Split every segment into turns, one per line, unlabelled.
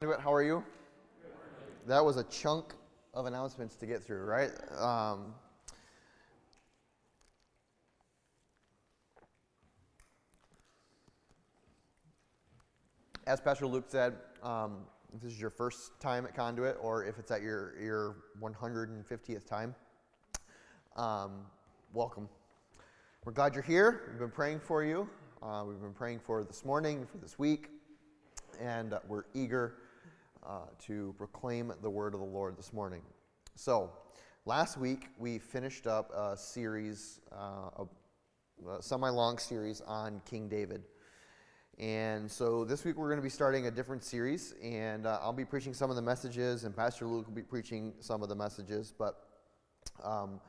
How are you? That was a chunk of announcements to get through, right? Um, as Pastor Luke said, um, if this is your first time at Conduit, or if it's at your, your 150th time, um, welcome. We're glad you're here. We've been praying for you. Uh, we've been praying for this morning, for this week, and uh, we're eager uh, to proclaim the word of the Lord this morning. So, last week we finished up a series, uh, a, a semi long series on King David. And so this week we're going to be starting a different series, and uh, I'll be preaching some of the messages, and Pastor Luke will be preaching some of the messages. But um,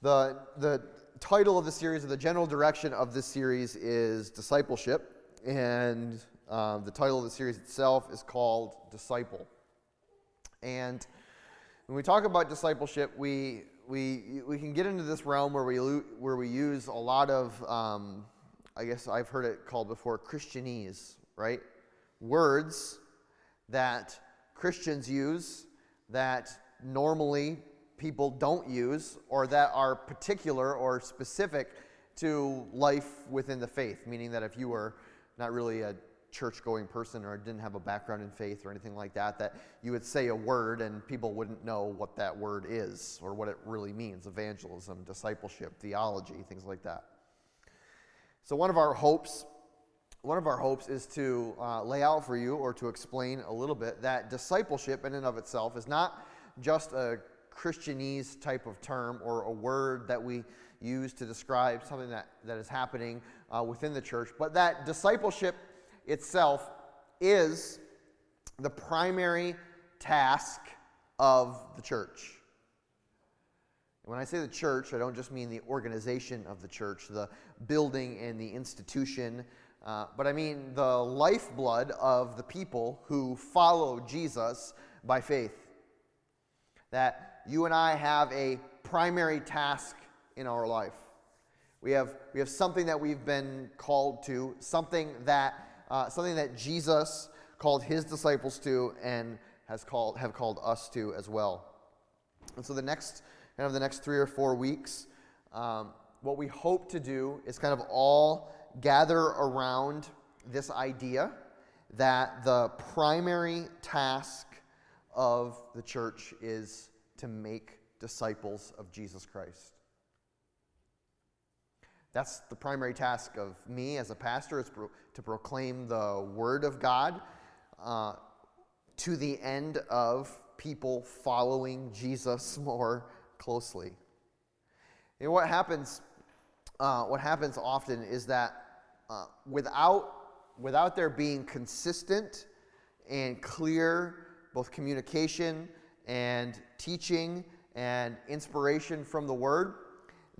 the, the title of the series, or the general direction of this series, is discipleship. And um, the title of the series itself is called Disciple. And when we talk about discipleship, we, we, we can get into this realm where we, where we use a lot of, um, I guess I've heard it called before, Christianese, right? Words that Christians use that normally people don't use or that are particular or specific to life within the faith, meaning that if you were not really a church going person or didn't have a background in faith or anything like that, that you would say a word and people wouldn't know what that word is or what it really means evangelism, discipleship, theology, things like that. So, one of our hopes. One of our hopes is to uh, lay out for you or to explain a little bit that discipleship, in and of itself, is not just a Christianese type of term or a word that we use to describe something that, that is happening uh, within the church, but that discipleship itself is the primary task of the church. When I say the church, I don't just mean the organization of the church, the building and the institution, uh, but I mean the lifeblood of the people who follow Jesus by faith. That you and I have a primary task in our life. We have, we have something that we've been called to, something that uh, something that Jesus called his disciples to and has called, have called us to as well. And so the next, kind of the next three or four weeks, um, what we hope to do is kind of all gather around this idea that the primary task of the church is to make disciples of Jesus Christ. That's the primary task of me as a pastor is pro- to proclaim the word of God uh, to the end of people following Jesus more closely. And what happens, uh, what happens often is that uh, without, without there being consistent and clear both communication and teaching and inspiration from the word,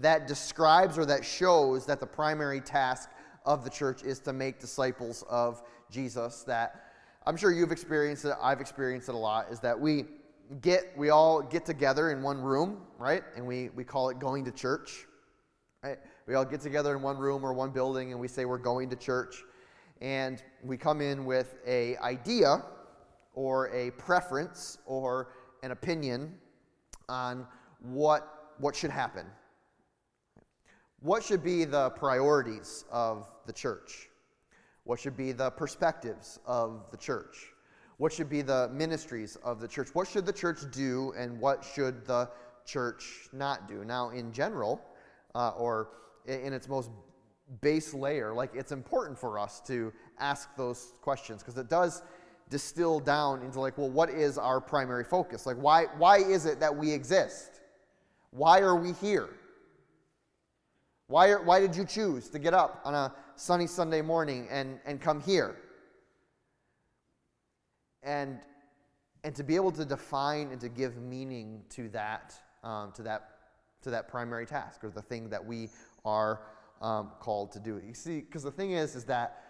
that describes or that shows that the primary task of the church is to make disciples of Jesus. That I'm sure you've experienced it, I've experienced it a lot, is that we get we all get together in one room, right? And we, we call it going to church. Right? We all get together in one room or one building and we say we're going to church. And we come in with a idea or a preference or an opinion on what, what should happen what should be the priorities of the church? What should be the perspectives of the church? What should be the ministries of the church? What should the church do and what should the church not do? Now, in general, uh, or in its most base layer, like it's important for us to ask those questions because it does distill down into like, well, what is our primary focus? Like, why, why is it that we exist? Why are we here? Why, are, why did you choose to get up on a sunny Sunday morning and, and come here? And, and to be able to define and to give meaning to that, um, to that, to that primary task or the thing that we are um, called to do. You see, because the thing is, is that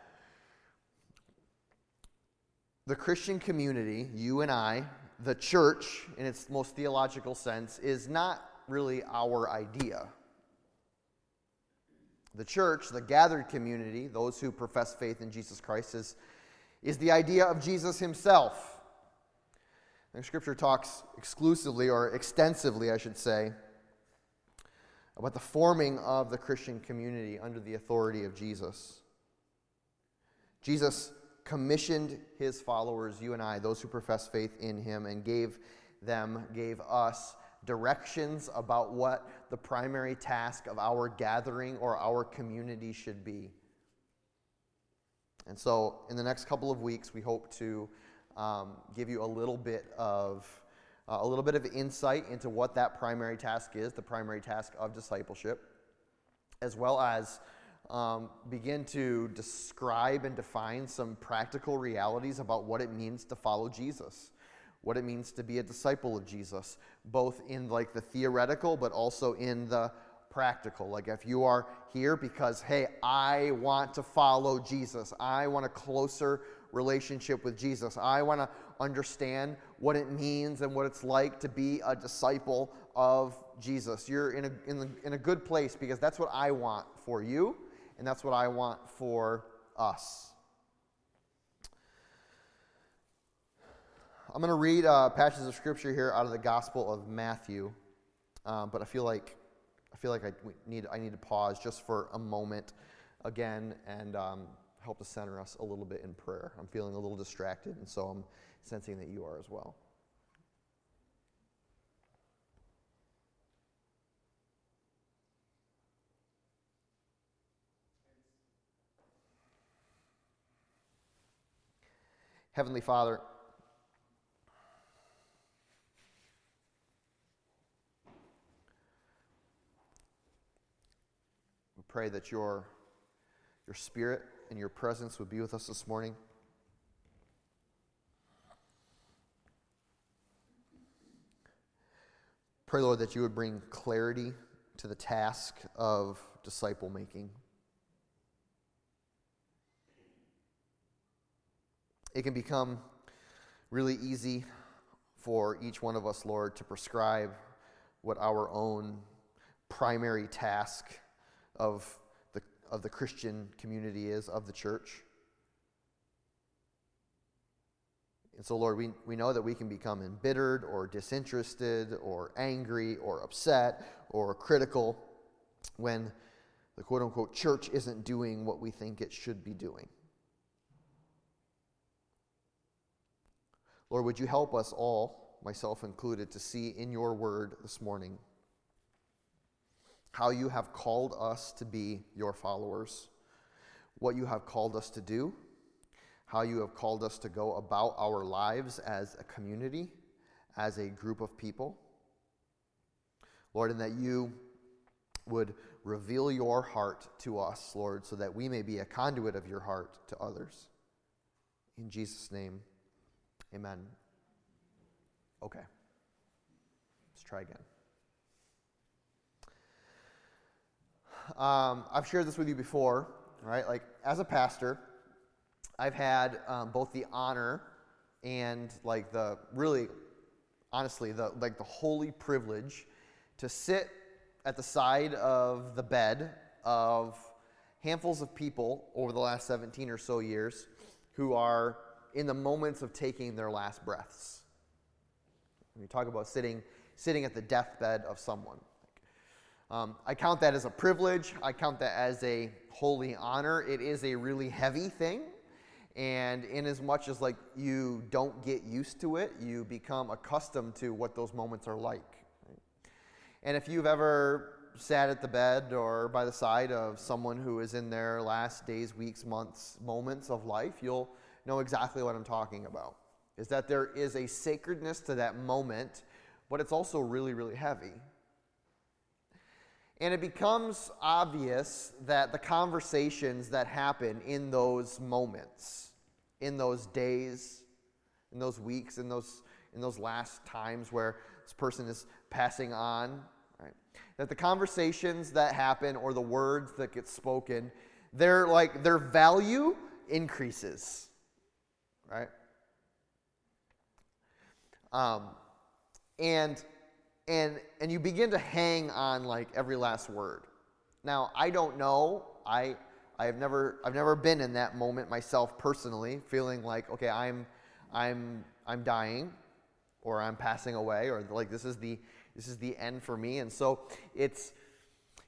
the Christian community, you and I, the church in its most theological sense, is not really our idea. The church, the gathered community, those who profess faith in Jesus Christ, is, is the idea of Jesus himself. And scripture talks exclusively, or extensively, I should say, about the forming of the Christian community under the authority of Jesus. Jesus commissioned his followers, you and I, those who profess faith in him, and gave them, gave us directions about what the primary task of our gathering or our community should be. And so, in the next couple of weeks, we hope to um, give you a little bit of uh, a little bit of insight into what that primary task is, the primary task of discipleship, as well as um, begin to describe and define some practical realities about what it means to follow Jesus, what it means to be a disciple of Jesus, both in like the theoretical, but also in the practical. Like if you are here because, hey, I want to follow Jesus, I want a closer relationship with Jesus, I want to understand what it means and what it's like to be a disciple of Jesus. You're in a, in, the, in a good place because that's what I want for you, and that's what I want for us. I'm going to read uh, passages of scripture here out of the Gospel of Matthew, um, but I feel like I feel like I need I need to pause just for a moment again and um, help to center us a little bit in prayer. I'm feeling a little distracted, and so I'm sensing that you are as well. Heavenly Father, pray that your, your spirit and your presence would be with us this morning. Pray, Lord, that you would bring clarity to the task of disciple making. It can become really easy for each one of us, Lord, to prescribe what our own primary task of the, of the Christian community is, of the church. And so, Lord, we, we know that we can become embittered or disinterested or angry or upset or critical when the quote unquote church isn't doing what we think it should be doing. Lord, would you help us all, myself included, to see in your word this morning how you have called us to be your followers, what you have called us to do how you have called us to go about our lives as a community, as a group of people. Lord, and that you would reveal your heart to us, Lord, so that we may be a conduit of your heart to others. In Jesus' name, amen. Okay. Let's try again. Um, I've shared this with you before, right? Like, as a pastor, I've had um, both the honor and like the really, honestly, the like the holy privilege to sit at the side of the bed of handfuls of people over the last 17 or so years who are in the moments of taking their last breaths. When you talk about sitting, sitting at the deathbed of someone. Um, I count that as a privilege. I count that as a holy honor. It is a really heavy thing and in as much as like you don't get used to it you become accustomed to what those moments are like and if you've ever sat at the bed or by the side of someone who is in their last days weeks months moments of life you'll know exactly what i'm talking about is that there is a sacredness to that moment but it's also really really heavy and it becomes obvious that the conversations that happen in those moments in those days, in those weeks, in those, in those last times where this person is passing on, right? That the conversations that happen or the words that get spoken, they're like their value increases, right? Um, and and and you begin to hang on like every last word. Now I don't know. I I have never, I've never been in that moment myself personally, feeling like, okay, I'm, I'm, I'm dying, or I'm passing away, or like this is the, this is the end for me. And so it's,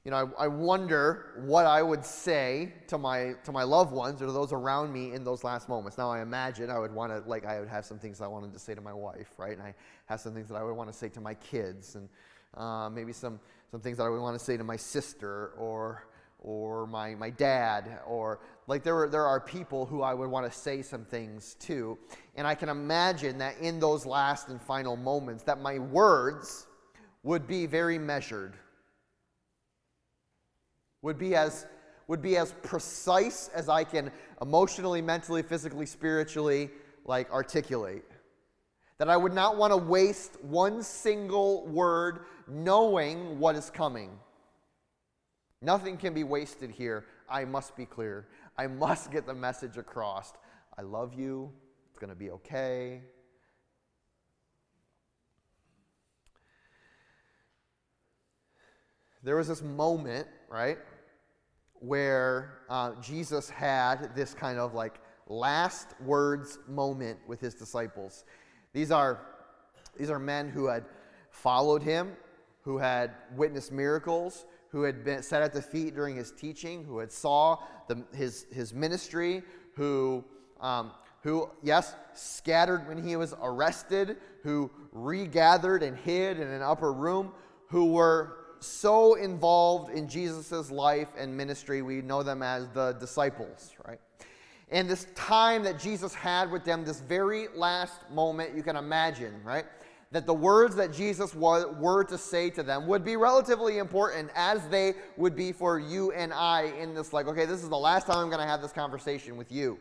you know, I, I wonder what I would say to my to my loved ones or to those around me in those last moments. Now, I imagine I would want to, like, I would have some things I wanted to say to my wife, right? And I have some things that I would want to say to my kids, and uh, maybe some some things that I would want to say to my sister or or my, my dad or like there, were, there are people who i would want to say some things to and i can imagine that in those last and final moments that my words would be very measured would be as would be as precise as I can emotionally, mentally, physically, spiritually like articulate. That I would not want to waste one single word knowing what is coming. Nothing can be wasted here. I must be clear. I must get the message across. I love you. It's going to be okay. There was this moment, right? Where uh, Jesus had this kind of like last words moment with his disciples. These are, these are men who had followed him, who had witnessed miracles, who had been sat at the feet during his teaching, who had saw the, his, his ministry, who, um, who, yes, scattered when he was arrested, who regathered and hid in an upper room, who were so involved in Jesus' life and ministry, we know them as the disciples, right? And this time that Jesus had with them, this very last moment, you can imagine, right? That the words that Jesus were to say to them would be relatively important as they would be for you and I in this, like, okay, this is the last time I'm going to have this conversation with you.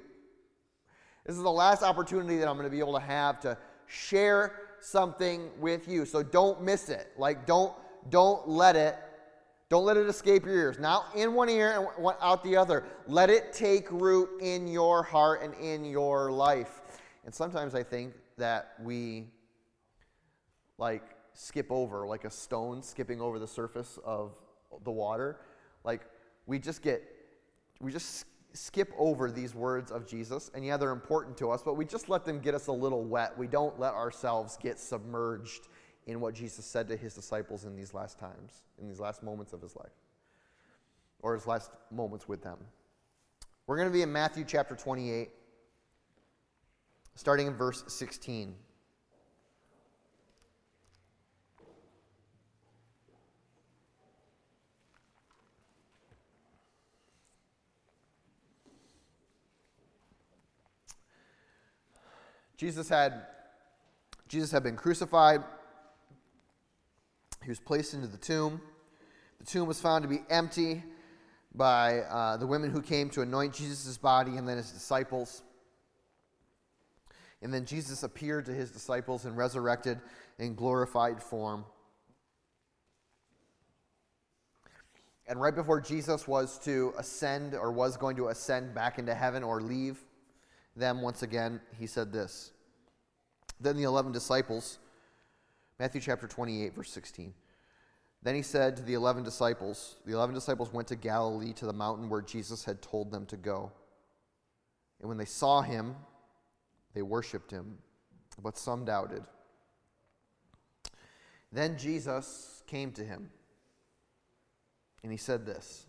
This is the last opportunity that I'm going to be able to have to share something with you. So don't miss it. Like, don't don't let it don't let it escape your ears. Now in one ear and out the other. Let it take root in your heart and in your life. And sometimes I think that we like skip over like a stone skipping over the surface of the water. Like we just get we just skip over these words of Jesus, and yeah, they're important to us, but we just let them get us a little wet. We don't let ourselves get submerged in what Jesus said to his disciples in these last times, in these last moments of his life, or his last moments with them. We're going to be in Matthew chapter 28, starting in verse 16. Jesus had Jesus had been crucified. He was placed into the tomb. The tomb was found to be empty by uh, the women who came to anoint Jesus' body and then his disciples. And then Jesus appeared to his disciples and resurrected in glorified form. And right before Jesus was to ascend or was going to ascend back into heaven or leave them once again, he said this. Then the 11 disciples Matthew chapter 28, verse 16. Then he said to the eleven disciples, The eleven disciples went to Galilee to the mountain where Jesus had told them to go. And when they saw him, they worshiped him, but some doubted. Then Jesus came to him, and he said this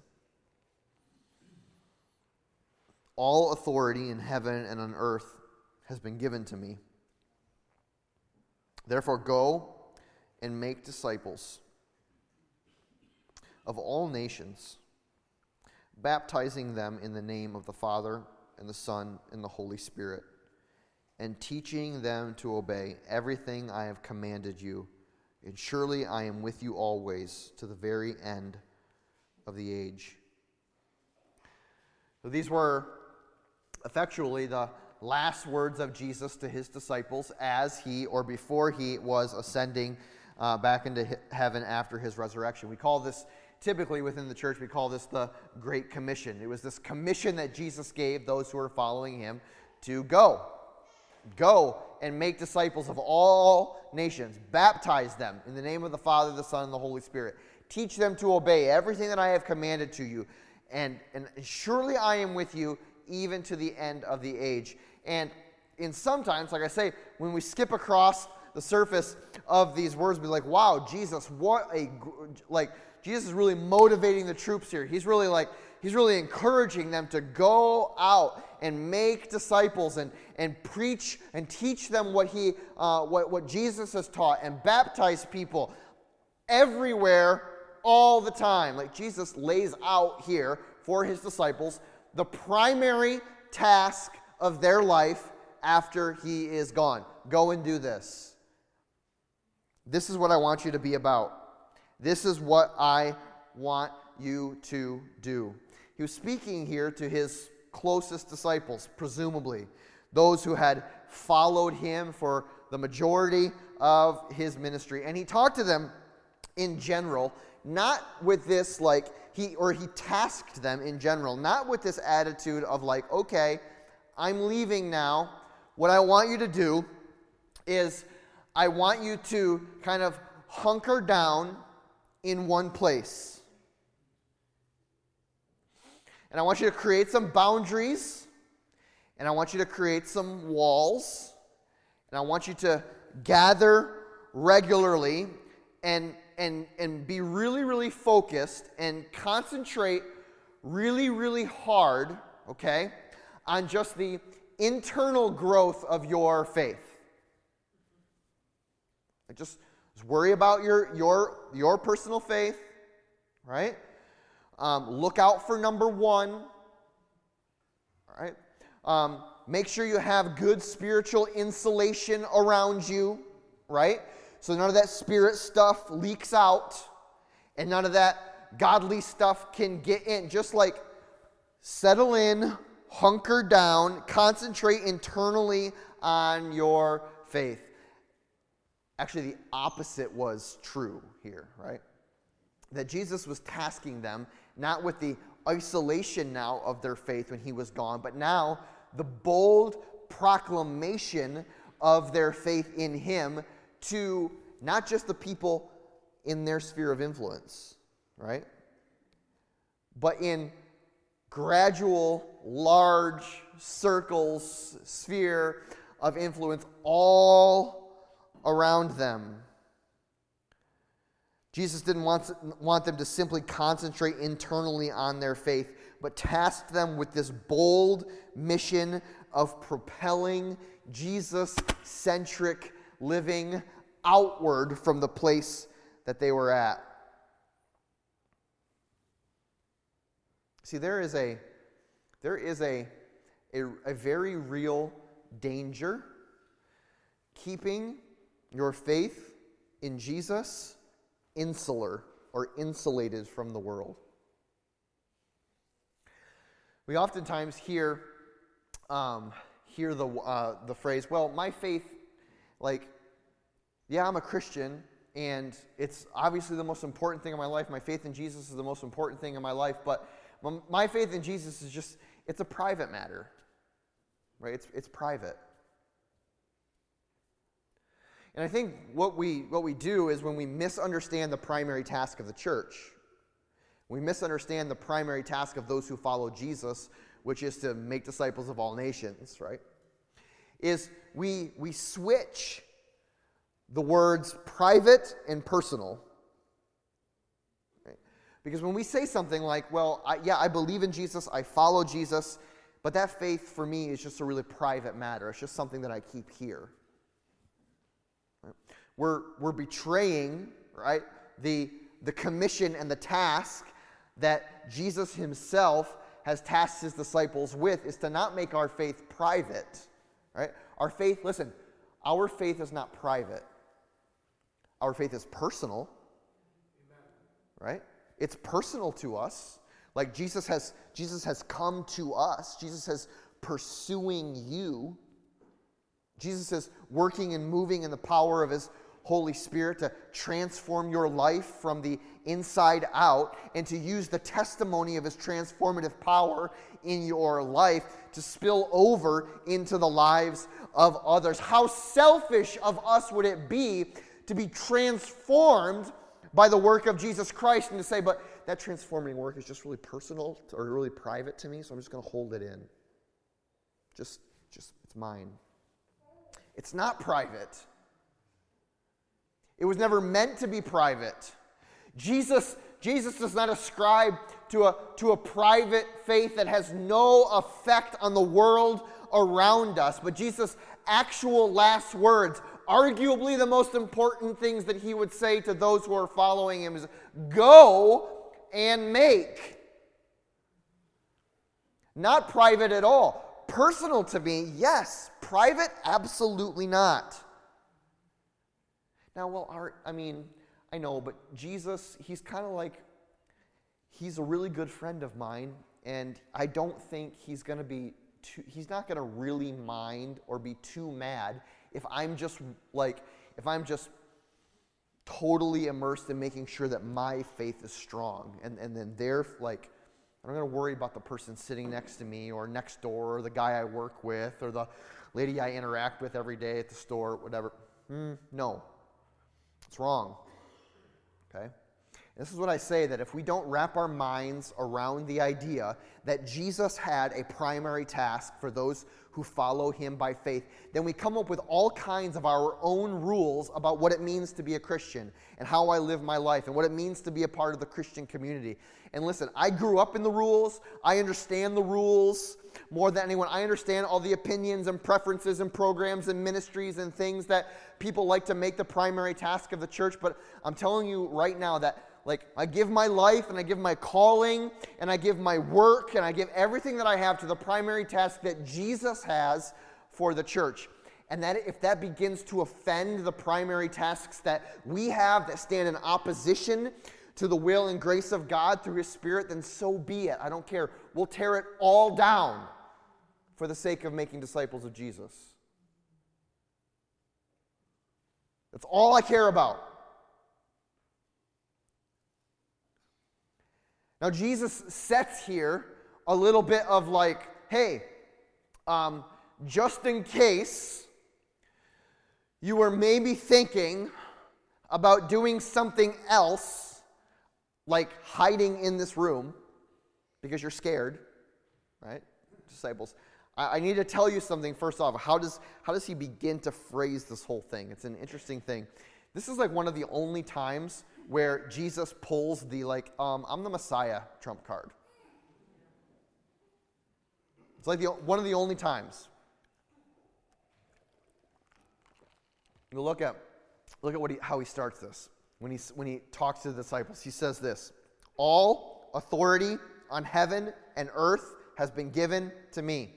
All authority in heaven and on earth has been given to me. Therefore, go and make disciples of all nations, baptizing them in the name of the Father and the Son and the Holy Spirit, and teaching them to obey everything I have commanded you. And surely I am with you always to the very end of the age. So these were effectually the last words of Jesus to his disciples as he or before he was ascending uh, back into heaven after his resurrection. We call this, typically within the church, we call this the Great Commission. It was this commission that Jesus gave those who were following him to go. Go and make disciples of all nations. Baptize them in the name of the Father, the Son, and the Holy Spirit. Teach them to obey everything that I have commanded to you. and, and surely I am with you even to the end of the age. And in sometimes, like I say, when we skip across the surface of these words, be like, wow, Jesus, what a, like, Jesus is really motivating the troops here. He's really like, he's really encouraging them to go out and make disciples and, and preach and teach them what he uh, what, what jesus has taught and baptize people everywhere all the time. Like jesus lays out here for his disciples the primary task of their life after he is gone. Go and do this this is what i want you to be about this is what I want you to do. He was speaking here to his closest disciples, presumably, those who had followed him for the majority of his ministry. And he talked to them in general, not with this like he or he tasked them in general, not with this attitude of like, okay, I'm leaving now. What I want you to do is I want you to kind of hunker down in one place. And I want you to create some boundaries, and I want you to create some walls, and I want you to gather regularly and, and, and be really, really focused and concentrate really, really hard, okay, on just the internal growth of your faith. Just just worry about your, your, your personal faith, right? Um, look out for number one, all right? Um, make sure you have good spiritual insulation around you, right? So none of that spirit stuff leaks out and none of that godly stuff can get in. Just like settle in, hunker down, concentrate internally on your faith. Actually, the opposite was true here, right? That Jesus was tasking them not with the isolation now of their faith when he was gone, but now the bold proclamation of their faith in him to not just the people in their sphere of influence, right? But in gradual, large circles, sphere of influence all around them. Jesus didn't want, want them to simply concentrate internally on their faith, but tasked them with this bold mission of propelling Jesus centric living outward from the place that they were at. See, there is a, there is a, a, a very real danger keeping your faith in Jesus insular or insulated from the world. We oftentimes hear, um, hear the, uh, the phrase, well, my faith, like, yeah, I'm a Christian, and it's obviously the most important thing in my life. My faith in Jesus is the most important thing in my life, but my faith in Jesus is just, it's a private matter, right? It's, it's private. And I think what we, what we do is when we misunderstand the primary task of the church, we misunderstand the primary task of those who follow Jesus, which is to make disciples of all nations, right? Is we, we switch the words private and personal. Right? Because when we say something like, well, I, yeah, I believe in Jesus, I follow Jesus, but that faith for me is just a really private matter. It's just something that I keep here. We're, we're betraying, right, the, the commission and the task that Jesus himself has tasked his disciples with is to not make our faith private, right? Our faith, listen, our faith is not private. Our faith is personal, right? It's personal to us. Like Jesus has Jesus has come to us. Jesus is pursuing you. Jesus is working and moving in the power of his Holy Spirit to transform your life from the inside out and to use the testimony of His transformative power in your life to spill over into the lives of others. How selfish of us would it be to be transformed by the work of Jesus Christ and to say, but that transforming work is just really personal or really private to me, so I'm just going to hold it in. Just, just, it's mine. It's not private. It was never meant to be private. Jesus, Jesus does not ascribe to a, to a private faith that has no effect on the world around us, but Jesus' actual last words arguably the most important things that he would say to those who are following him is go and make. Not private at all. Personal to me, yes. Private, absolutely not. Now, well, Art, I mean, I know, but Jesus, he's kind of like, he's a really good friend of mine, and I don't think he's going to be too, he's not going to really mind or be too mad if I'm just like, if I'm just totally immersed in making sure that my faith is strong, and, and then they're like, I'm not going to worry about the person sitting next to me or next door or the guy I work with or the lady I interact with every day at the store, whatever. Mm, no, it's wrong. Okay? This is what I say that if we don't wrap our minds around the idea that Jesus had a primary task for those who follow him by faith, then we come up with all kinds of our own rules about what it means to be a Christian and how I live my life and what it means to be a part of the Christian community. And listen, I grew up in the rules, I understand the rules more than anyone. I understand all the opinions and preferences and programs and ministries and things that people like to make the primary task of the church, but I'm telling you right now that like I give my life and I give my calling and I give my work and I give everything that I have to the primary task that Jesus has for the church. And that if that begins to offend the primary tasks that we have that stand in opposition to the will and grace of God through His Spirit, then so be it. I don't care. We'll tear it all down for the sake of making disciples of Jesus. That's all I care about. Now, Jesus sets here a little bit of like, hey, um, just in case you were maybe thinking about doing something else, like hiding in this room because you're scared, right? Disciples. I, I need to tell you something first off. How does, how does he begin to phrase this whole thing? It's an interesting thing. This is like one of the only times where Jesus pulls the, like, um, I'm the Messiah trump card. It's like the, one of the only times. You look at, look at what he, how he starts this. When he, when he talks to the disciples, he says this All authority on heaven and earth has been given to me.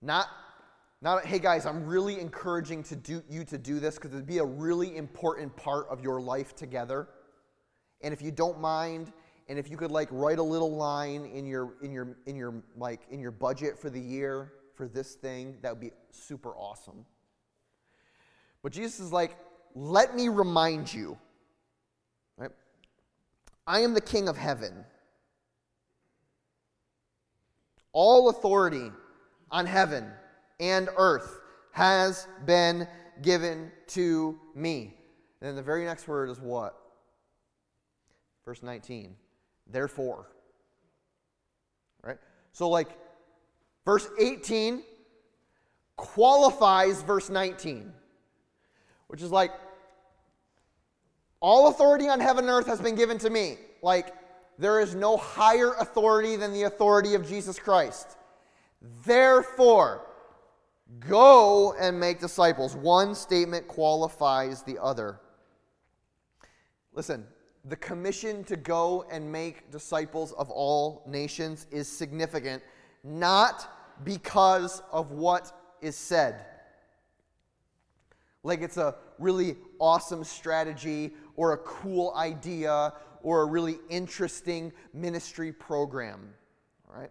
Not now, hey guys, I'm really encouraging to do, you to do this because it'd be a really important part of your life together. And if you don't mind, and if you could like write a little line in your in your in your like in your budget for the year for this thing, that would be super awesome. But Jesus is like, let me remind you. Right? I am the king of heaven. All authority on heaven and earth has been given to me. And then the very next word is what? Verse 19. Therefore. Right? So, like, verse 18 qualifies verse 19, which is like, all authority on heaven and earth has been given to me. Like, there is no higher authority than the authority of Jesus Christ. Therefore, Go and make disciples. One statement qualifies the other. Listen, the commission to go and make disciples of all nations is significant, not because of what is said. Like it's a really awesome strategy or a cool idea or a really interesting ministry program. All right?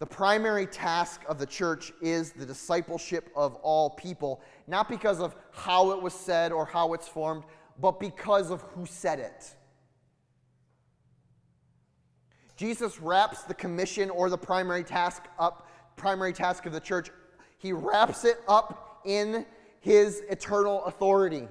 The primary task of the church is the discipleship of all people, not because of how it was said or how it's formed, but because of who said it. Jesus wraps the commission or the primary task up, primary task of the church, he wraps it up in his eternal authority.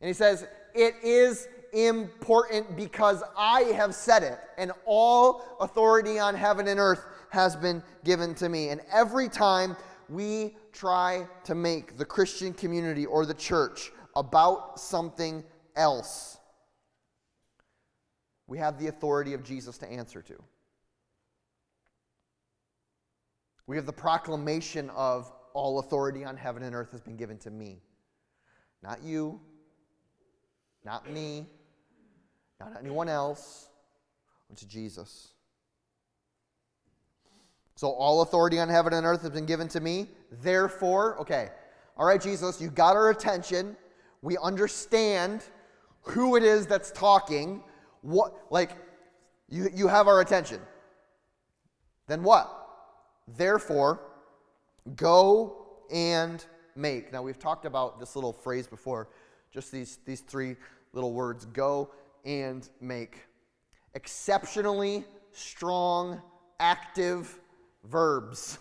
And he says, It is important because I have said it, and all authority on heaven and earth has been given to me. And every time we try to make the Christian community or the church about something else, we have the authority of Jesus to answer to. We have the proclamation of all authority on heaven and earth has been given to me. Not you, not me, not anyone else, to Jesus. So all authority on heaven and earth has been given to me. Therefore, okay, all right, Jesus, you got our attention. We understand who it is that's talking. What, like, you, you have our attention. Then what? Therefore, go and make. Now, we've talked about this little phrase before, just these, these three little words go and make. Exceptionally strong, active verbs.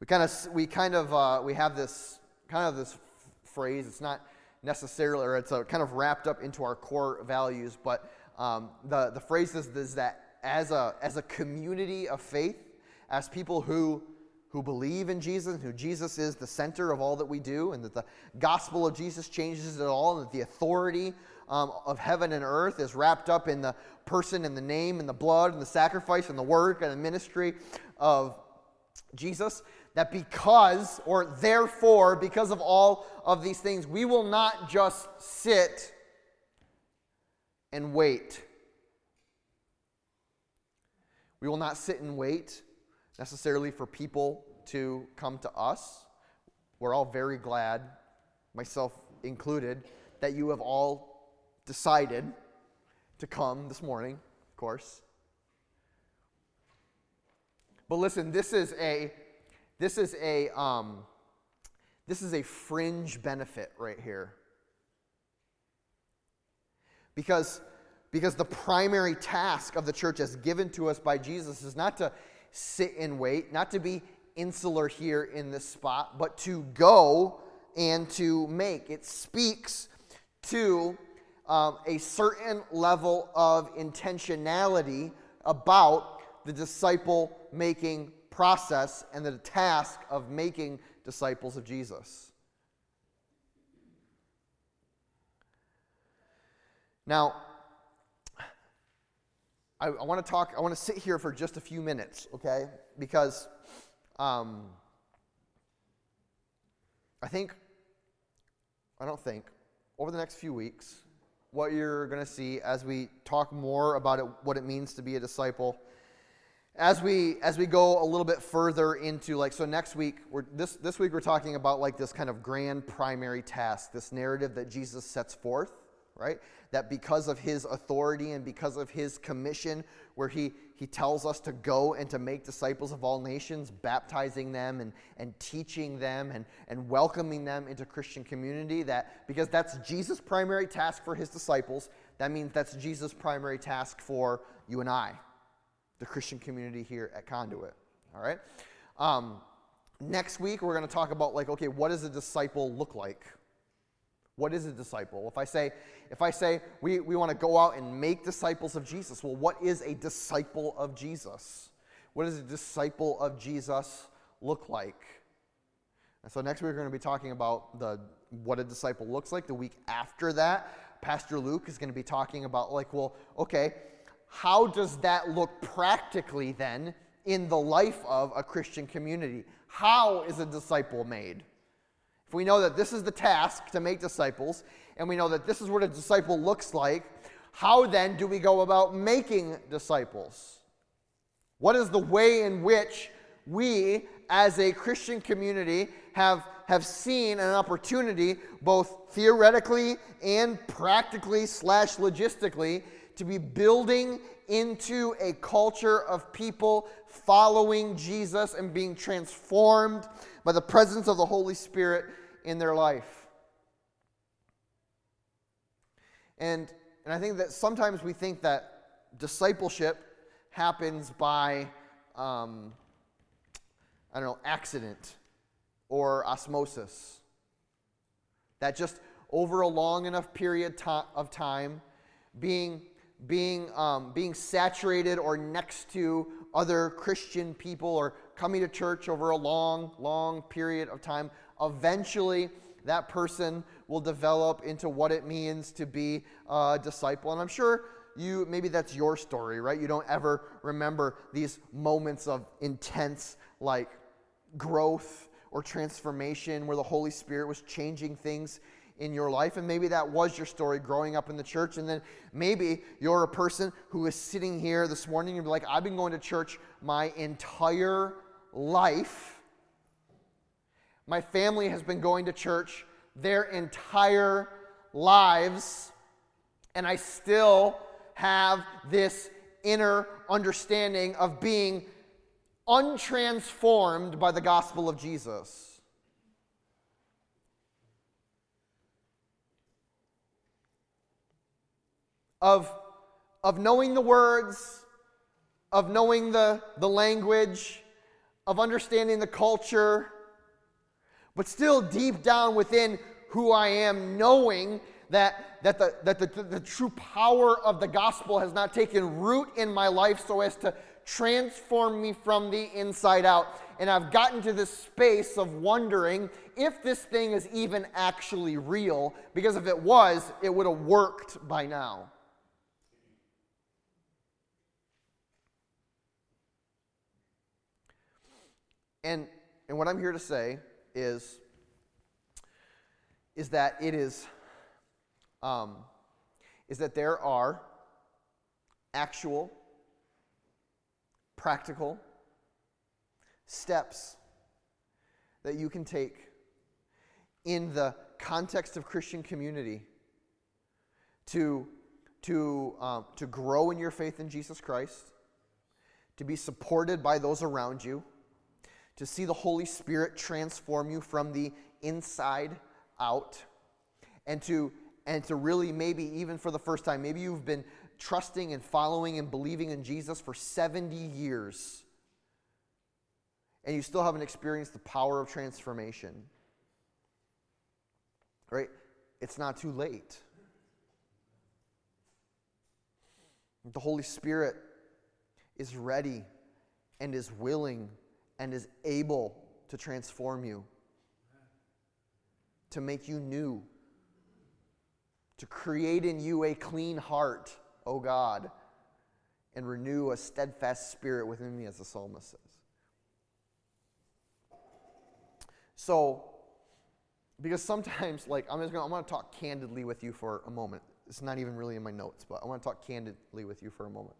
We kind of, we kind of, uh, we have this kind of this phrase. It's not necessarily, or it's a, kind of wrapped up into our core values, but um, the, the phrase is, is that as a, as a community of faith, as people who, who believe in Jesus, who Jesus is the center of all that we do, and that the gospel of Jesus changes it all, and that the authority um, of heaven and earth is wrapped up in the person and the name and the blood and the sacrifice and the work and the ministry of Jesus. That because, or therefore, because of all of these things, we will not just sit and wait we will not sit and wait necessarily for people to come to us. We're all very glad, myself included, that you have all decided to come this morning, of course. But listen, this is a this is a um, this is a fringe benefit right here. Because because the primary task of the church, as given to us by Jesus, is not to sit and wait, not to be insular here in this spot, but to go and to make. It speaks to um, a certain level of intentionality about the disciple making process and the task of making disciples of Jesus. Now, I, I want to talk, I want to sit here for just a few minutes, okay? Because um, I think, I don't think, over the next few weeks, what you're going to see as we talk more about it, what it means to be a disciple, as we as we go a little bit further into like so next week we're this this week we're talking about like this kind of grand primary task this narrative that jesus sets forth right? That because of his authority and because of his commission, where he, he tells us to go and to make disciples of all nations, baptizing them and, and teaching them and, and welcoming them into Christian community, that because that's Jesus' primary task for his disciples, that means that's Jesus' primary task for you and I, the Christian community here at Conduit. All right? Um, next week, we're going to talk about, like, okay, what does a disciple look like? What is a disciple? If I say, if I say we, we want to go out and make disciples of Jesus, well, what is a disciple of Jesus? What does a disciple of Jesus look like? And so next week we're going to be talking about the what a disciple looks like. The week after that, Pastor Luke is going to be talking about like, well, okay, how does that look practically then in the life of a Christian community? How is a disciple made? If we know that this is the task to make disciples, and we know that this is what a disciple looks like, how then do we go about making disciples? What is the way in which we, as a Christian community, have, have seen an opportunity, both theoretically and practically slash logistically, to be building into a culture of people following Jesus and being transformed by the presence of the Holy Spirit in their life. And, and I think that sometimes we think that discipleship happens by, um, I don't know, accident. or osmosis. That just over a long enough period of time, being, being, um, being saturated or next to other Christian people or coming to church over a long, long period of time, eventually that person will develop into what it means to be a disciple. And I'm sure you maybe that's your story, right? You don't ever remember these moments of intense like growth or transformation where the Holy Spirit was changing things in your life. And maybe that was your story growing up in the church. And then maybe you're a person who is sitting here this morning and you're like, I've been going to church my entire life. My family has been going to church their entire lives. And I still have this inner understanding of being untransformed by the gospel of Jesus. Of, of knowing the words, of knowing the, the language, of understanding the culture, but still deep down within who I am, knowing that, that, the, that the, the, the true power of the gospel has not taken root in my life so as to transform me from the inside out. And I've gotten to this space of wondering if this thing is even actually real, because if it was, it would have worked by now. And, and what I'm here to say is, is that it is, um, is that there are actual practical steps that you can take in the context of Christian community to, to, um, to grow in your faith in Jesus Christ, to be supported by those around you, to see the Holy Spirit transform you from the inside out, and to, and to really maybe, even for the first time, maybe you've been trusting and following and believing in Jesus for 70 years, and you still haven't experienced the power of transformation, right? It's not too late. The Holy Spirit is ready and is willing and is able to transform you, to make you new, to create in you a clean heart O God, and renew a steadfast spirit within me, as the psalmist says. So, because sometimes, like, I'm just gonna, I'm gonna talk candidly with you for a moment. It's not even really in my notes, but I want to talk candidly with you for a moment.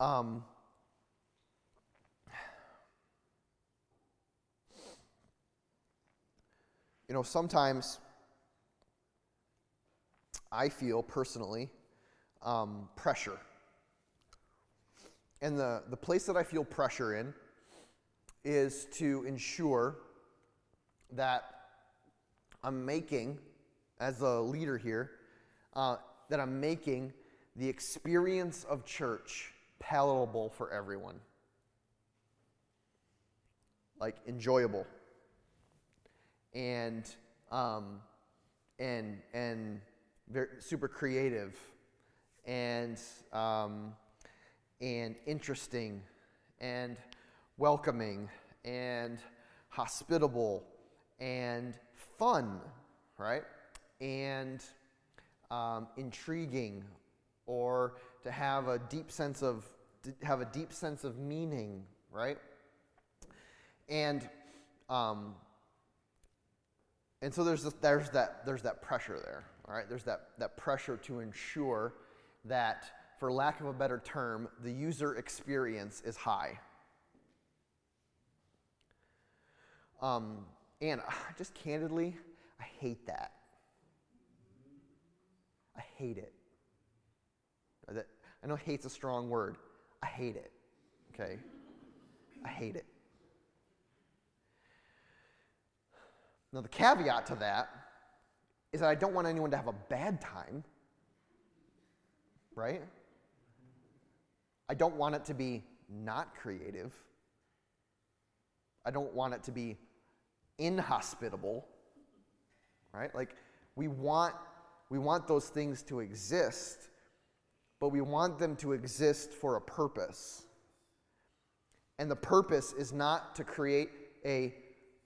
Um, You know, sometimes I feel personally um, pressure. And the, the place that I feel pressure in is to ensure that I'm making, as a leader here, uh, that I'm making the experience of church palatable for everyone. Like enjoyable and um, and and very, super creative and um, and interesting and welcoming and hospitable and fun, right? And um, intriguing, or to have a deep sense of have a deep sense of meaning, right? And um, and so there's, this, there's, that, there's that pressure there, all right? There's that, that pressure to ensure that, for lack of a better term, the user experience is high. Um, and just candidly, I hate that. I hate it. I know hate's a strong word. I hate it. Okay? I hate it. Now, the caveat to that is that I don't want anyone to have a bad time, right? I don't want it to be not creative. I don't want it to be inhospitable. Right? Like we want we want those things to exist, but we want them to exist for a purpose. And the purpose is not to create a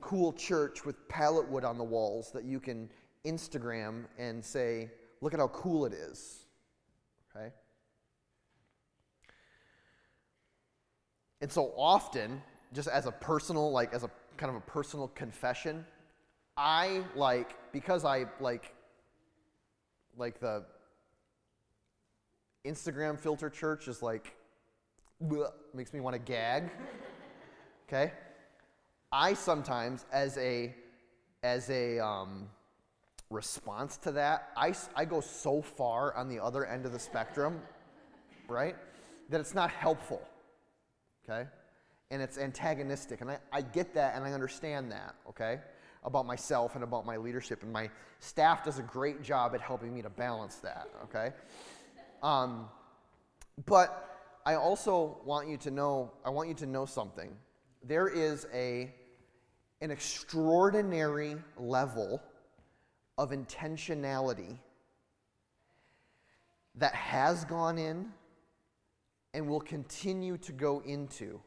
cool church with pallet wood on the walls that you can Instagram and say, look at how cool it is. Okay? And so often, just as a personal, like as a kind of a personal confession, I like, because I like like the Instagram filter church is like, bleh, makes me want to gag. okay? I sometimes, as a, as a um, response to that, I, I go so far on the other end of the spectrum, right, that it's not helpful. Okay? And it's antagonistic. And I, I get that and I understand that, okay? about myself and about my leadership. And my staff does a great job at helping me to balance that, okay? Um, but I also want you to know, I want you to know something. There is a, an extraordinary level of intentionality that has gone in and will continue to go into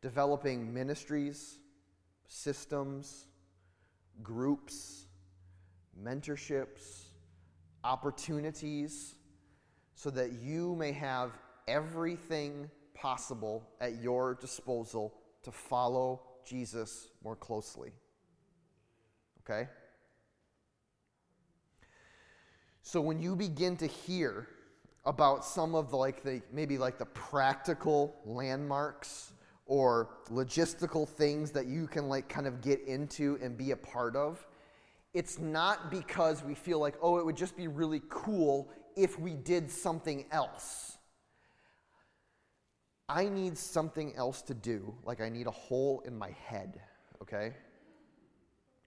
developing ministries, systems, groups, mentorships, opportunities, so that you may have everything possible at your disposal to follow Jesus more closely. Okay? So when you begin to hear about some of the like the maybe like the practical landmarks or logistical things that you can like kind of get into and be a part of, it's not because we feel like, oh, it would just be really cool if we did something else. I need something else to do, like I need a hole in my head, okay?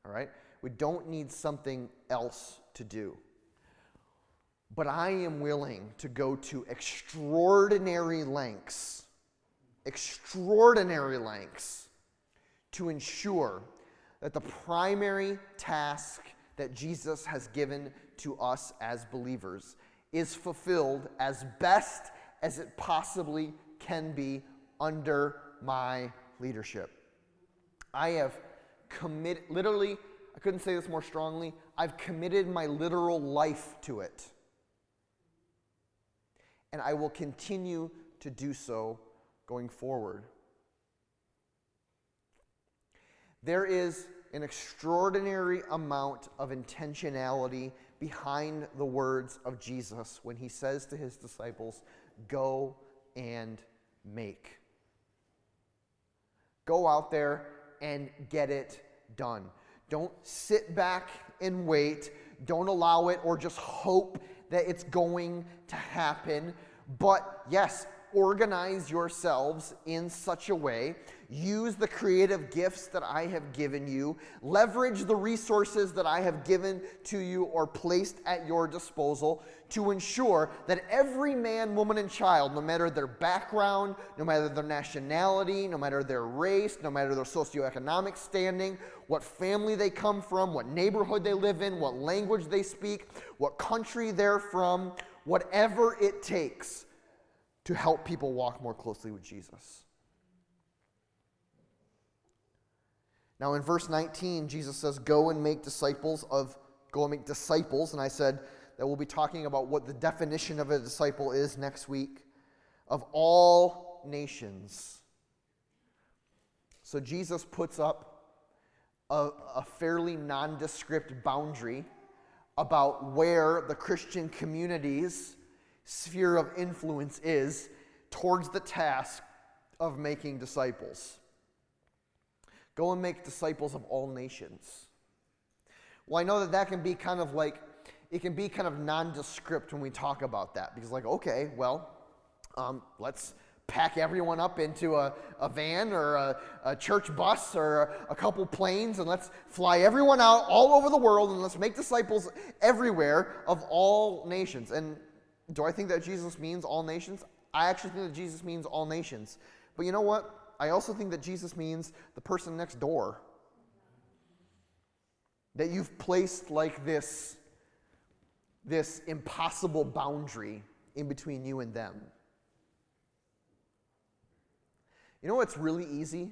All right? We don't need something else to do. But I am willing to go to extraordinary lengths extraordinary lengths to ensure that the primary task that Jesus has given to us as believers is fulfilled as best as it possibly can be under my leadership. I have committed, literally, I couldn't say this more strongly, I've committed my literal life to it. And I will continue to do so going forward. There is an extraordinary amount of intentionality behind the words of Jesus when he says to his disciples, Go and make. Go out there and get it done. Don't sit back and wait. Don't allow it or just hope that it's going to happen. But yes, organize yourselves in such a way. Use the creative gifts that I have given you. Leverage the resources that I have given to you or placed at your disposal to ensure that every man, woman, and child, no matter their background, no matter their nationality, no matter their race, no matter their socioeconomic standing, what family they come from, what neighborhood they live in, what language they speak, what country they're from, whatever it takes to help people walk more closely with Jesus. Now, in verse 19, Jesus says, Go and make disciples of, go and make disciples. And I said that we'll be talking about what the definition of a disciple is next week of all nations. So Jesus puts up a, a fairly nondescript boundary about where the Christian community's sphere of influence is towards the task of making disciples. Go and make disciples of all nations. Well, I know that that can be kind of like, it can be kind of nondescript when we talk about that because, like, okay, well, um, let's pack everyone up into a, a van or a, a, church bus or a, a couple planes and let's fly everyone out all over the world and let's make disciples everywhere of all nations. And do I think that Jesus means all nations? I actually think that Jesus means all nations. But you know what? I also think that Jesus means the person next door. That you've placed like this, this impossible boundary in between you and them. You know what's really easy?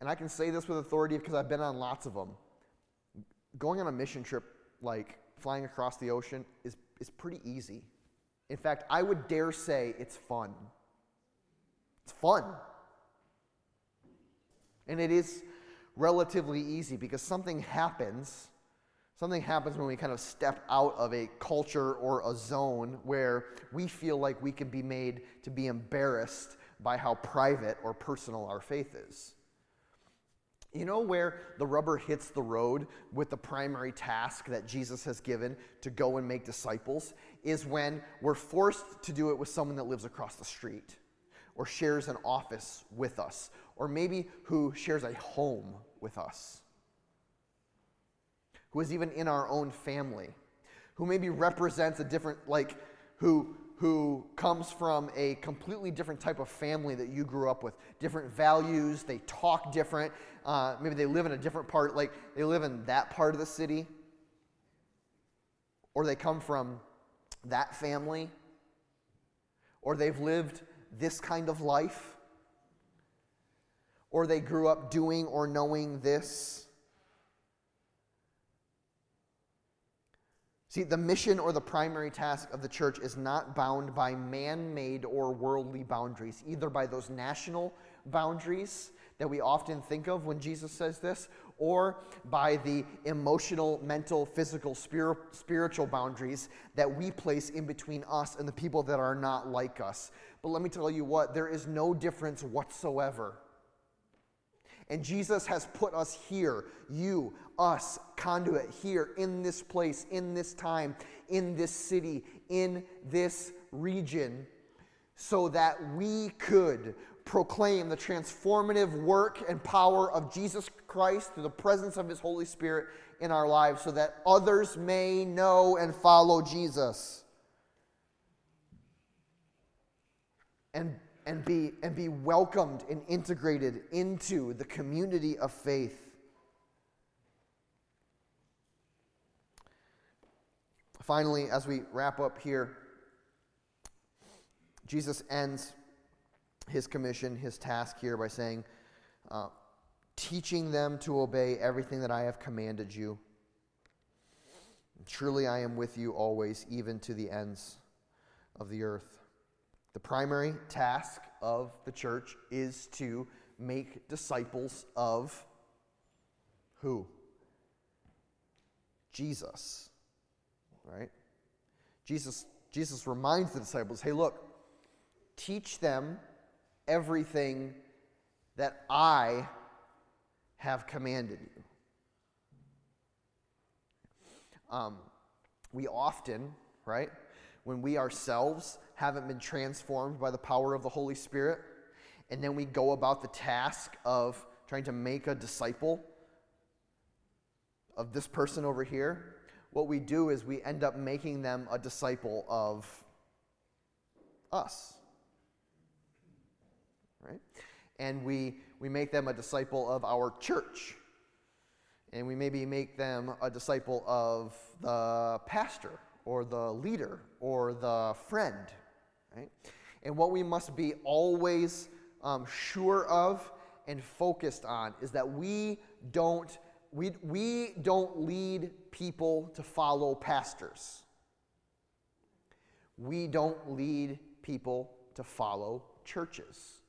And I can say this with authority because I've been on lots of them. Going on a mission trip, like flying across the ocean, is, is pretty easy. In fact, I would dare say it's fun. It's fun. And it is relatively easy because something happens. Something happens when we kind of step out of a culture or a zone where we feel like we can be made to be embarrassed by how private or personal our faith is. You know where the rubber hits the road with the primary task that Jesus has given to go and make disciples is when we're forced to do it with someone that lives across the street or shares an office with us or maybe who shares a home with us, who is even in our own family, who maybe represents a different, like, who who comes from a completely different type of family that you grew up with, different values, they talk different, uh, maybe they live in a different part, like they live in that part of the city, or they come from that family, or they've lived this kind of life, or they grew up doing or knowing this. See, the mission or the primary task of the church is not bound by man made or worldly boundaries, either by those national boundaries that we often think of when Jesus says this, or by the emotional, mental, physical, spiritual boundaries that we place in between us and the people that are not like us. But let me tell you what, there is no difference whatsoever and Jesus has put us here, you, us, conduit, here in this place, in this time, in this city, in this region, so that we could proclaim the transformative work and power of Jesus Christ through the presence of His Holy Spirit in our lives, so that others may know and follow Jesus. And and be, and be welcomed and integrated into the community of faith. Finally, as we wrap up here, Jesus ends his commission, his task here by saying, uh, teaching them to obey everything that I have commanded you. Truly, I am with you always, even to the ends of the earth. The primary task of the church is to make disciples of who? Jesus. Right? Jesus Jesus reminds the disciples, "Hey, look, teach them everything that I have commanded you." Um, we often, right, when we ourselves haven't been transformed by the power of the Holy Spirit, and then we go about the task of trying to make a disciple of this person over here, what we do is we end up making them a disciple of us. Right? And we, we make them a disciple of our church. And we maybe make them a disciple of the pastor or the leader or the friend right? And what we must be always um, sure of and focused on is that we don't we, we don't lead people to follow pastors. We don't lead people to follow churches.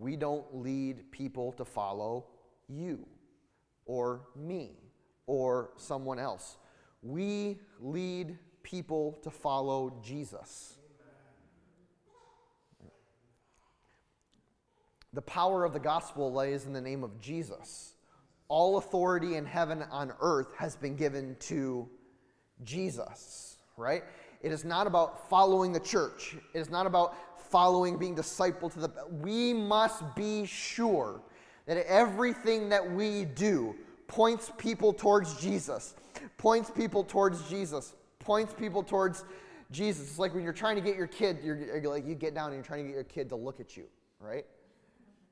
We don't lead people to follow you or me or someone else. We lead people to follow Jesus. The power of the gospel lays in the name of Jesus. All authority in heaven on earth has been given to Jesus, right? It is not about following the church. It is not about following, being disciple to the. We must be sure that everything that we do points people towards Jesus, points people towards Jesus, points people towards Jesus. It's like when you're trying to get your kid, you're, like you get down and you're trying to get your kid to look at you, right?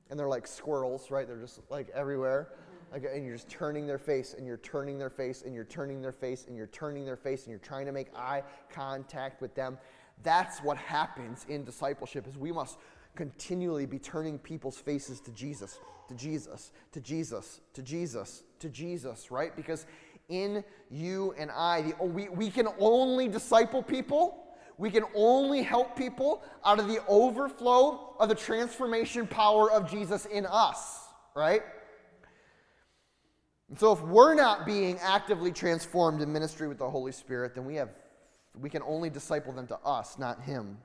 And they're like squirrels, right? They're just like everywhere. Like, and you're just turning their face and you're turning their face and you're turning their face and you're turning their face and you're trying to make eye contact with them. That's what happens in discipleship is we must continually be turning people's faces to Jesus, to Jesus, to Jesus, to Jesus, to Jesus, right? Because in you and I, the, oh, we, we can only disciple people we can only help people out of the overflow of the transformation power of Jesus in us, right? And so if we're not being actively transformed in ministry with the Holy Spirit, then we have we can only disciple them to us, not him.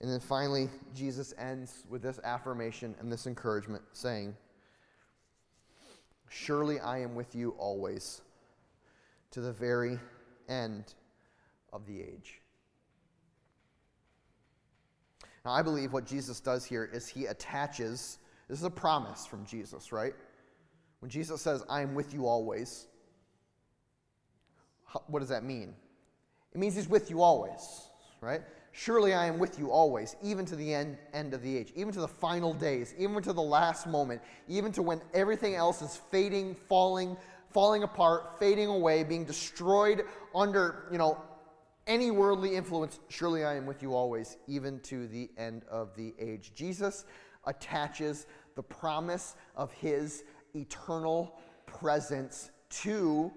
And then finally, Jesus ends with this affirmation and this encouragement, saying, Surely I am with you always, to the very end of the age. Now, I believe what Jesus does here is he attaches, this is a promise from Jesus, right? When Jesus says, I am with you always, what does that mean? It means he's with you always, right? Surely I am with you always, even to the end, end of the age, even to the final days, even to the last moment, even to when everything else is fading, falling, falling apart, fading away, being destroyed under, you know, any worldly influence. Surely I am with you always, even to the end of the age. Jesus attaches the promise of his eternal presence to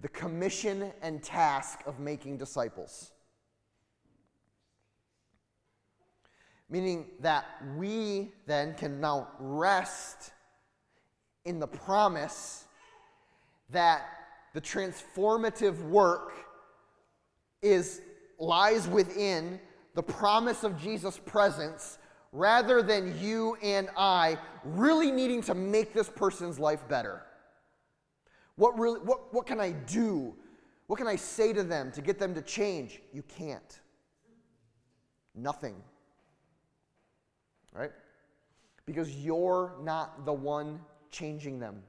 the commission and task of making disciples. Meaning that we then can now rest in the promise that the transformative work is lies within the promise of Jesus' presence rather than you and I really needing to make this person's life better. What really what, what can I do? What can I say to them to get them to change? You can't. Nothing right? Because you're not the one changing them.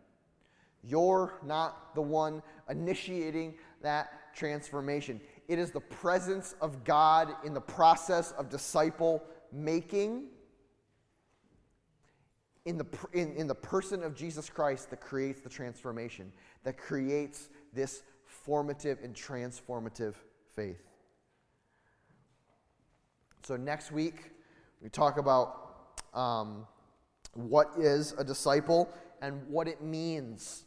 You're not the one initiating that transformation. It is the presence of God in the process of disciple making in the, in, in the person of Jesus Christ that creates the transformation, that creates this formative and transformative faith. So, next week, we talk about um, what is a disciple and what it means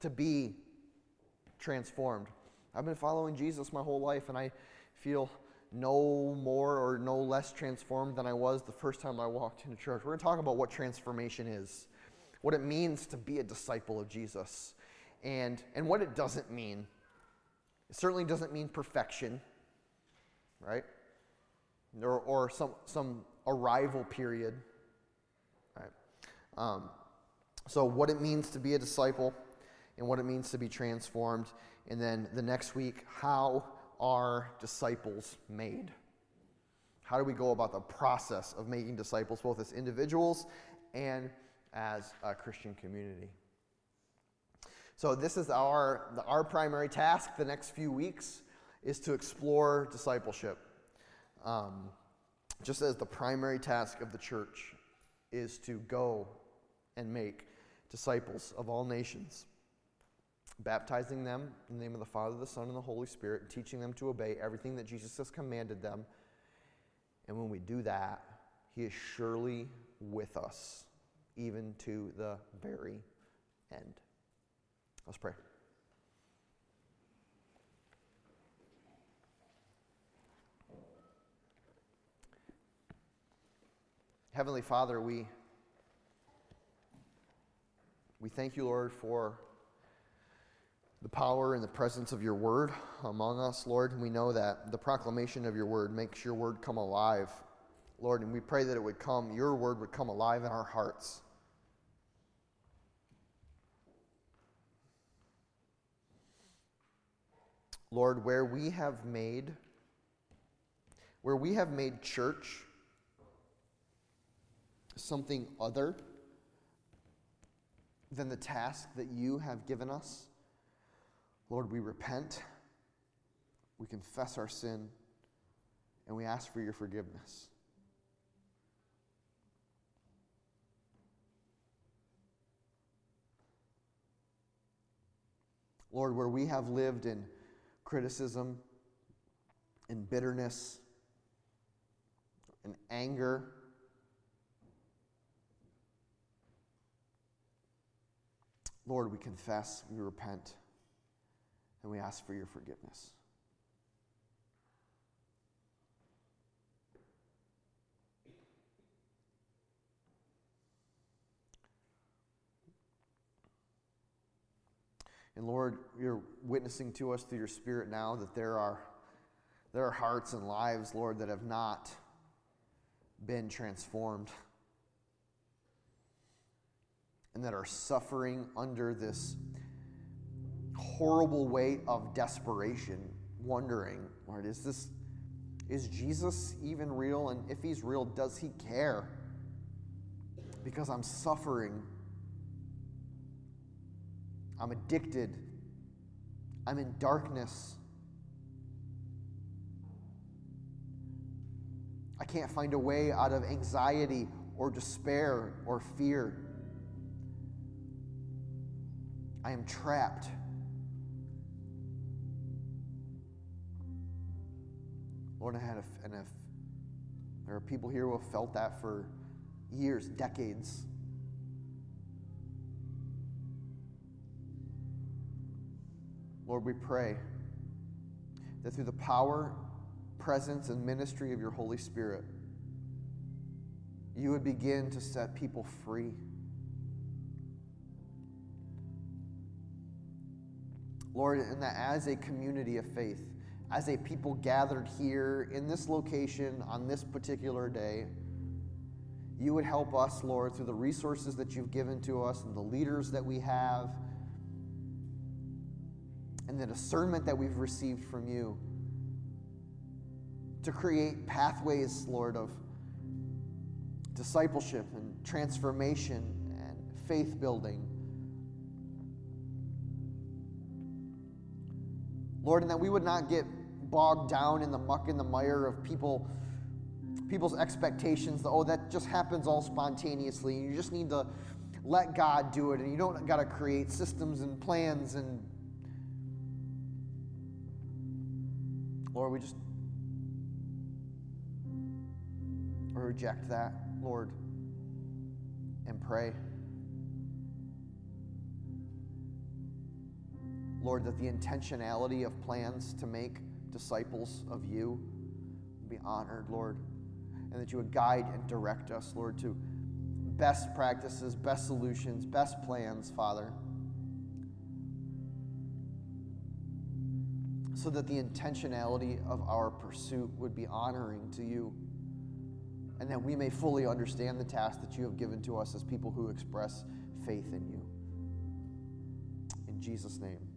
to be transformed. I've been following Jesus my whole life, and I feel no more or no less transformed than I was the first time I walked into church. We're going to talk about what transformation is, what it means to be a disciple of Jesus, and, and what it doesn't mean. It certainly doesn't mean perfection, right? Or, or some, some arrival period. right? Um, so, what it means to be a disciple and what it means to be transformed. And then the next week, how are disciples made? How do we go about the process of making disciples, both as individuals and as a Christian community? So, this is our, our primary task the next few weeks is to explore discipleship. Um, just as the primary task of the church is to go and make disciples of all nations, baptizing them in the name of the Father, the Son, and the Holy Spirit, teaching them to obey everything that Jesus has commanded them. And when we do that, He is surely with us, even to the very end. Let's pray. Heavenly Father, we we thank you, Lord, for the power and the presence of your word among us, Lord. We know that the proclamation of your word makes your word come alive, Lord, and we pray that it would come, your word would come alive in our hearts. Lord, where we have made where we have made church something other than the task that you have given us. Lord, we repent, we confess our sin, and we ask for your forgiveness. Lord, where we have lived in criticism, in bitterness, in anger, Lord, we confess, we repent, and we ask for your forgiveness. And Lord, you're witnessing to us through your Spirit now that there are, there are hearts and lives, Lord, that have not been transformed and that are suffering under this horrible weight of desperation, wondering, Lord, is this is Jesus even real? And if he's real, does he care? Because I'm suffering. I'm addicted. I'm in darkness. I can't find a way out of anxiety or despair or fear. I am trapped. Lord, I had a, and if there are people here who have felt that for years, decades. Lord, we pray that through the power, presence, and ministry of your Holy Spirit, you would begin to set people free. Lord, and that as a community of faith, as a people gathered here in this location on this particular day, you would help us, Lord, through the resources that you've given to us and the leaders that we have and the discernment that we've received from you to create pathways, Lord, of discipleship and transformation and faith building Lord, and that we would not get bogged down in the muck and the mire of people people's expectations that oh that just happens all spontaneously you just need to let God do it and you don't got to create systems and plans and Lord, we just reject that, Lord, and pray. Lord, that the intentionality of plans to make disciples of you be honored, Lord, and that you would guide and direct us, Lord, to best practices, best solutions, best plans, Father. So that the intentionality of our pursuit would be honoring to you, and that we may fully understand the task that you have given to us as people who express faith in you. In Jesus' name.